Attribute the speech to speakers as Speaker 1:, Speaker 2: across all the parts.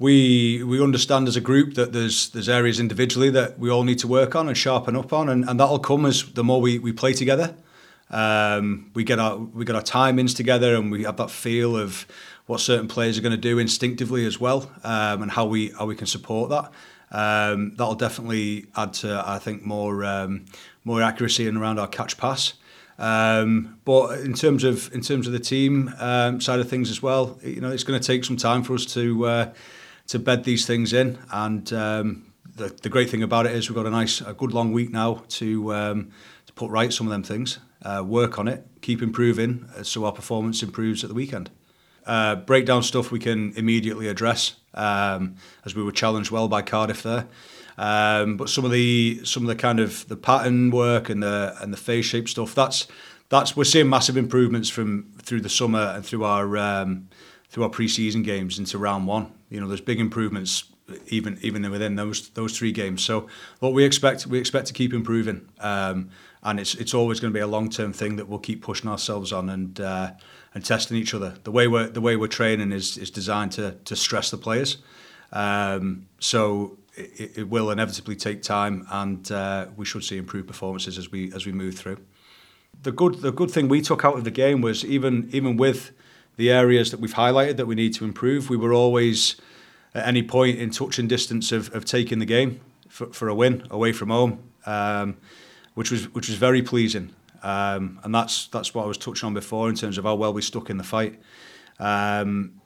Speaker 1: we we understand as a group that there's there's areas individually that we all need to work on and sharpen up on, and, and that'll come as the more we, we play together. Um, we get our we get our timings together, and we have that feel of what certain players are going to do instinctively as well, um, and how we how we can support that. Um, that'll definitely add to I think more um, more accuracy and around our catch pass. Um, but in terms of in terms of the team um, side of things as well, you know, it's going to take some time for us to. Uh, to bed these things in. And um, the, the great thing about it is we've got a nice, a good long week now to um, to put right some of them things, uh, work on it, keep improving, uh, so our performance improves at the weekend. Uh, breakdown stuff we can immediately address, um, as we were challenged well by Cardiff there. Um, but some of the some of the kind of the pattern work and the and the phase shape stuff that's that's we're seeing massive improvements from through the summer and through our um, through our pre-season games into round one. You know, there's big improvements even even within those those three games. So what we expect we expect to keep improving, um, and it's it's always going to be a long term thing that we'll keep pushing ourselves on and uh, and testing each other. The way we're the way we're training is is designed to to stress the players. Um, so it, it will inevitably take time, and uh, we should see improved performances as we as we move through. The good the good thing we took out of the game was even even with the areas that we've highlighted that we need to improve. We were always at any point in touch and distance of, of taking the game for, for a win away from home, um, which was which was very pleasing. Um, and that's that's what I was touching on before in terms of how well we stuck in the fight. Um,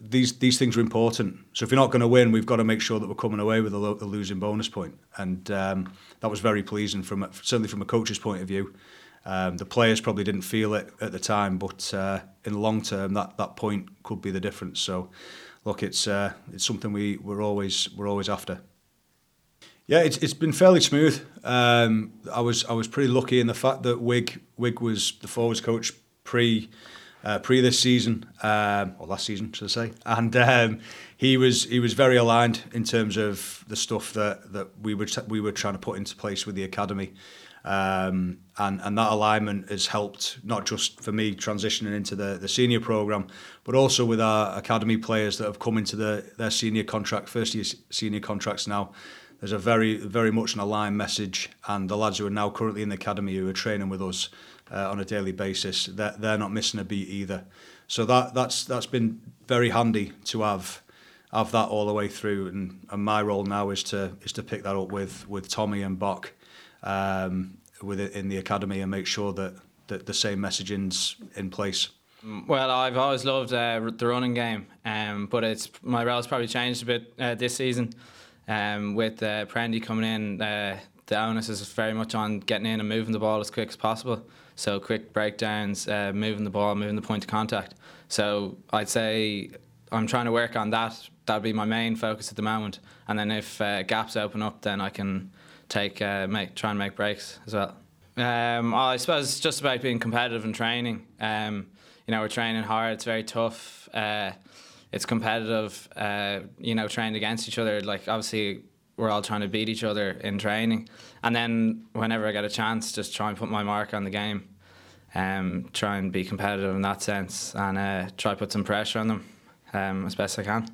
Speaker 1: these these things are important. So if you're not going to win, we've got to make sure that we're coming away with a, lo- a losing bonus point. And um, that was very pleasing from certainly from a coach's point of view. Um, the players probably didn't feel it at the time, but uh, in the long term, that, that point could be the difference. So, look, it's uh, it's something we we're always we're always after. Yeah, it's it's been fairly smooth. Um, I was I was pretty lucky in the fact that Wig Wig was the forwards coach pre uh, pre this season um, or last season, should I say? And um, he was he was very aligned in terms of the stuff that that we were we were trying to put into place with the academy. Um, and, and that alignment has helped not just for me transitioning into the, the senior program, but also with our academy players that have come into the, their senior contract, first year senior contracts now. There's a very, very much an aligned message, and the lads who are now currently in the academy who are training with us uh, on a daily basis, they're, they're not missing a beat either. So that that's that's been very handy to have have that all the way through, and, and my role now is to is to pick that up with with Tommy and Bok um, within in the academy and make sure that, that the same messaging's in place.
Speaker 2: Well, I've always loved uh, the running game, um, but it's my role's probably changed a bit uh, this season. Um, with uh, Prendy coming in, uh, the onus is very much on getting in and moving the ball as quick as possible. So quick breakdowns, uh, moving the ball, moving the point of contact. So I'd say I'm trying to work on that. That'd be my main focus at the moment. And then if uh, gaps open up, then I can take uh, make try and make breaks as well. Um, I suppose it's just about being competitive in training. Um, you know, we're training hard. It's very tough. Uh, it's competitive. Uh, you know, training against each other. Like obviously, we're all trying to beat each other in training. And then whenever I get a chance, just try and put my mark on the game. Um, try and be competitive in that sense, and uh, try put some pressure on them um, as best I can.